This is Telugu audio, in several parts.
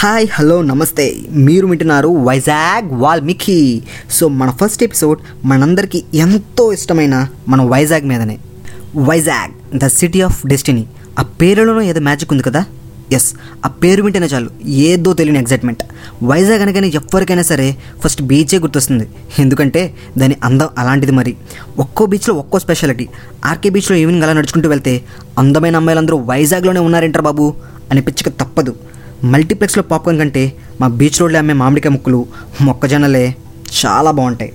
హాయ్ హలో నమస్తే. మీరు వింటున్నారు వైజాగ్ వాల్మీకి. సో మన ఫస్ట్ ఎపిసోడ్ మనందరికీ ఎంతో ఇష్టమైన మన వైజాగ్ మీదనే. Vizag the city of destiny. ఆ పేరులోనూ ఏదో మ్యాజిక్ ఉంది కదా? ఎస్ ఆ పేరు వింటేనే చాలు. ఏదో తెలియని ఎగ్జైట్మెంట్. వైజాగ్ అనగానే ఎవరికైనా సరే ఫస్ట్ బీచే గుర్తొస్తుంది. ఎందుకంటే దాని అందం అలాంటిది మరి. ఒక్కో బీచ్లో ఒక్కో స్పెషాలిటీ. ఆర్కే బీచ్లో ఈవినింగ్ అలా నడుచుకుంటూ వెళ్తే అందమైన అమ్మాయిలందరూ వైజాగ్లోనే ఉన్నారంటారు బాబు? అనిపించక తప్పదు. మల్టీప్లెక్స్లో పాప్కార్న్ కంటే మా బీచ్ రోడ్లో అమ్మే మామిడికాయ ముక్కలు మొక్కజొన్నలే చాలా బాగుంటాయి.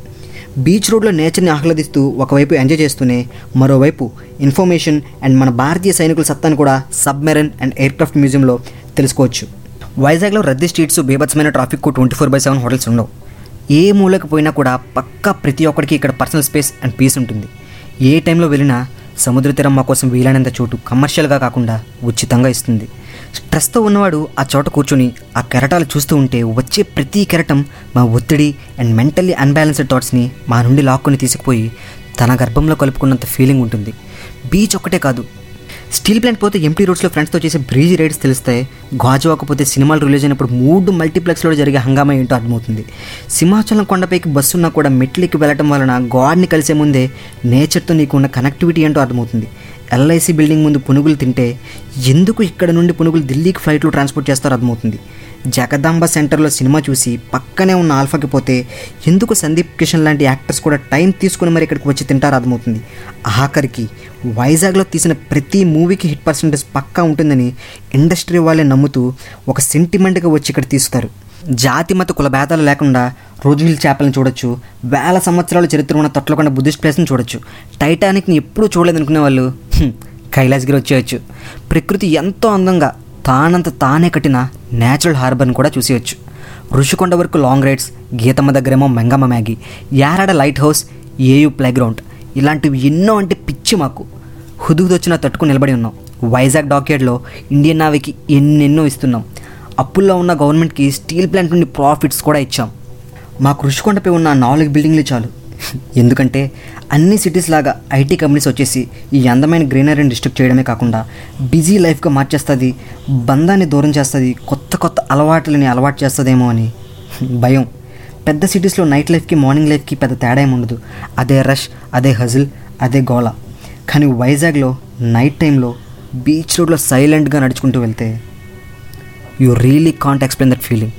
బీచ్ రోడ్లో నేచర్ని ఆహ్లాదిస్తూ ఒకవైపు ఎంజాయ్ చేస్తూనే మరోవైపు ఇన్ఫర్మేషన్ అండ్ మన భారతీయ సైనికుల సత్తాను కూడా సబ్మెరైన్ అండ్ ఎయిర్క్రాఫ్ట్ మ్యూజియంలో తెలుసుకోవచ్చు. వైజాగ్లో రద్దీ స్ట్రీట్స్ బీభత్సమైన traffic twenty four by seven hotels ఉండవు. ఏ మూలకు పోయినా కూడా పక్కా ప్రతి ఒక్కరికి ఇక్కడ పర్సనల్ స్పేస్ అండ్ పీస్ ఉంటుంది. ఏ టైంలో వెళ్ళినా సముద్ర తీరం మా కోసం వీలైనంత చోటు కమర్షియల్గా కాకుండా ఉచితంగా ఇస్తుంది. స్ట్రెస్తో ఉన్నవాడు ఆ చోట కూర్చొని ఆ కెరటాలు చూస్తూ ఉంటే వచ్చే ప్రతి కెరటం మా ఒత్తిడి అండ్ మెంటల్లీ అన్బ్యాలెన్స్డ్ థాట్స్ని మా నుండి లాక్కొని తీసుకుపోయి తన గర్భంలో కలుపుకున్నంత ఫీలింగ్ ఉంటుంది. బీచ్ ఒక్కటే కాదు. స్టీల్ ప్లాంట్ పోతే ఎంటీ రోడ్స్లో ఫ్రెండ్స్తో చేసే బ్రీజీ రైడ్స్ తెలిస్తే గాజు పోతే సినిమాలు రిలీజ్ అయినప్పుడు మూడు మల్టీప్లెక్స్లో జరిగే హంగామా ఏంటో అర్థమవుతుంది. సింహాచలం కొండపైకి బస్సు ఉన్నా కూడా మెట్లెక్కి వెళ్ళటం వలన గాడ్ని కలిసే ముందే నేచర్తో నీకున్న కనెక్టివిటీ ఏంటో అర్థమవుతుంది. ఎల్ఐసి బిల్డింగ్ ముందు పునుగులు తింటే ఎందుకు ఇక్కడ నుండి పునుగులు ఢిల్లీకి ఫ్లైట్లో ట్రాన్స్పోర్ట్ చేస్తారో అర్థమవుతుంది. జగదాంబ సెంటర్లో సినిమా చూసి పక్కనే ఉన్న ఆల్ఫాకి పోతే ఎందుకు సందీప్ కిషన్ లాంటి యాక్టర్స్ కూడా టైం తీసుకుని మరి ఇక్కడికి వచ్చి తింటారో అర్థమవుతుంది. ఆఖరికి వైజాగ్లో తీసిన ప్రతి మూవీకి హిట్ పర్సంటేజ్ పక్కా ఉంటుందని ఇండస్ట్రీ వాళ్ళే నమ్ముతూ ఒక సెంటిమెంట్గా వచ్చి ఇక్కడ తీస్తారు. జాతి మత కుల భేదాలు లేకుండా రోజుహిల్ చేపలను చూడొచ్చు వేల సంవత్సరాల చరిత్ర ఉన్న తొట్లకొండ బుద్ధిస్ట్ ప్లేస్ని చూడొచ్చు. టైటానిక్ని ఎప్పుడూ చూడలేదనుకునే వాళ్ళు కైలాసగిరి వచ్చేయచ్చు. ప్రకృతి ఎంతో అందంగా తానంత తానే కట్టిన నేచురల్ హార్బర్ని కూడా చూసేయచ్చు. ఋషికొండ వరకు లాంగ్ రైడ్స్ గీతమ్మ దగ్గరేమో మెంగమ్మ Maggi Yarada lighthouse AU playground ఇలాంటివి ఎన్నో అంటే పిచ్చి మాకు. హుదుహుదు తట్టుకుని నిలబడి ఉన్నాం. వైజాగ్ డాక్యార్డ్లో ఇండియన్ నావీకి ఎన్నెన్నో ఇస్తున్నాం. అప్పుల్లో ఉన్న గవర్నమెంట్కి స్టీల్ ప్లాంట్ నుండి ప్రాఫిట్స్ కూడా ఇచ్చాం. మాకు ఋషికొండపై ఉన్న నాలుగు బిల్డింగ్లు చాలు. ఎందుకంటే అన్ని సిటీస్ లాగా ఐటీ కంపెనీస్ వచ్చేసి ఈ అందమైన గ్రీనరీని డిస్ట్రిక్ట్ చేయడమే కాకుండా బిజీ లైఫ్గా మార్చేస్తుంది బంధాన్ని దూరం చేస్తుంది కొత్త కొత్త అలవాట్లని అలవాటు చేస్తుందేమో అని భయం. పెద్ద సిటీస్లో నైట్ లైఫ్కి మార్నింగ్ లైఫ్కి పెద్ద తేడా ఏమి ఉండదు. అదే రష్ అదే హజిల్ అదే గోళ కానీ వైజాగ్లో నైట్ టైంలో బీచ్ రోడ్లో సైలెంట్గా నడుచుకుంటూ వెళ్తే you really can't explain that feeling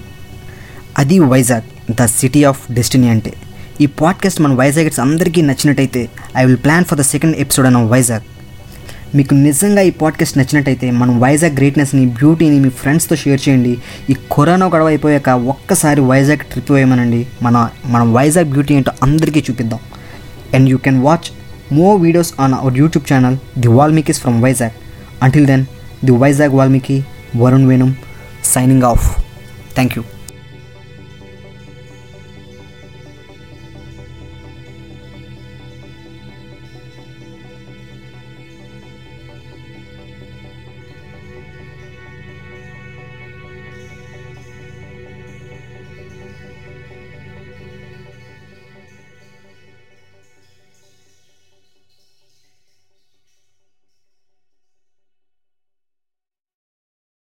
అది Vizag the city of destiny అంటే. ఈ పాడ్కాస్ట్ మన వైజాగ్స్ అందరికీ నచ్చినట్టయితే I will plan for the second episode అన్న వైజాగ్ మీకు నిజంగా ఈ పాడ్కాస్ట్ నచ్చినట్టయితే మనం వైజాగ్ గ్రేట్నెస్ని బ్యూటీని మీ ఫ్రెండ్స్తో షేర్ చేయండి. ఈ కరోనా గొడవ అయిపోయాక ఒక్కసారి వైజాగ్ ట్రిప్ వేయమనండి. మన మనం వైజాగ్ బ్యూటీ ఏంటో అందరికీ చూపిద్దాం. And you can watch more videos on our YouTube channel the Valmikis from Vizag until then the Vizag Valmiki Varun వేణుం signing of thank you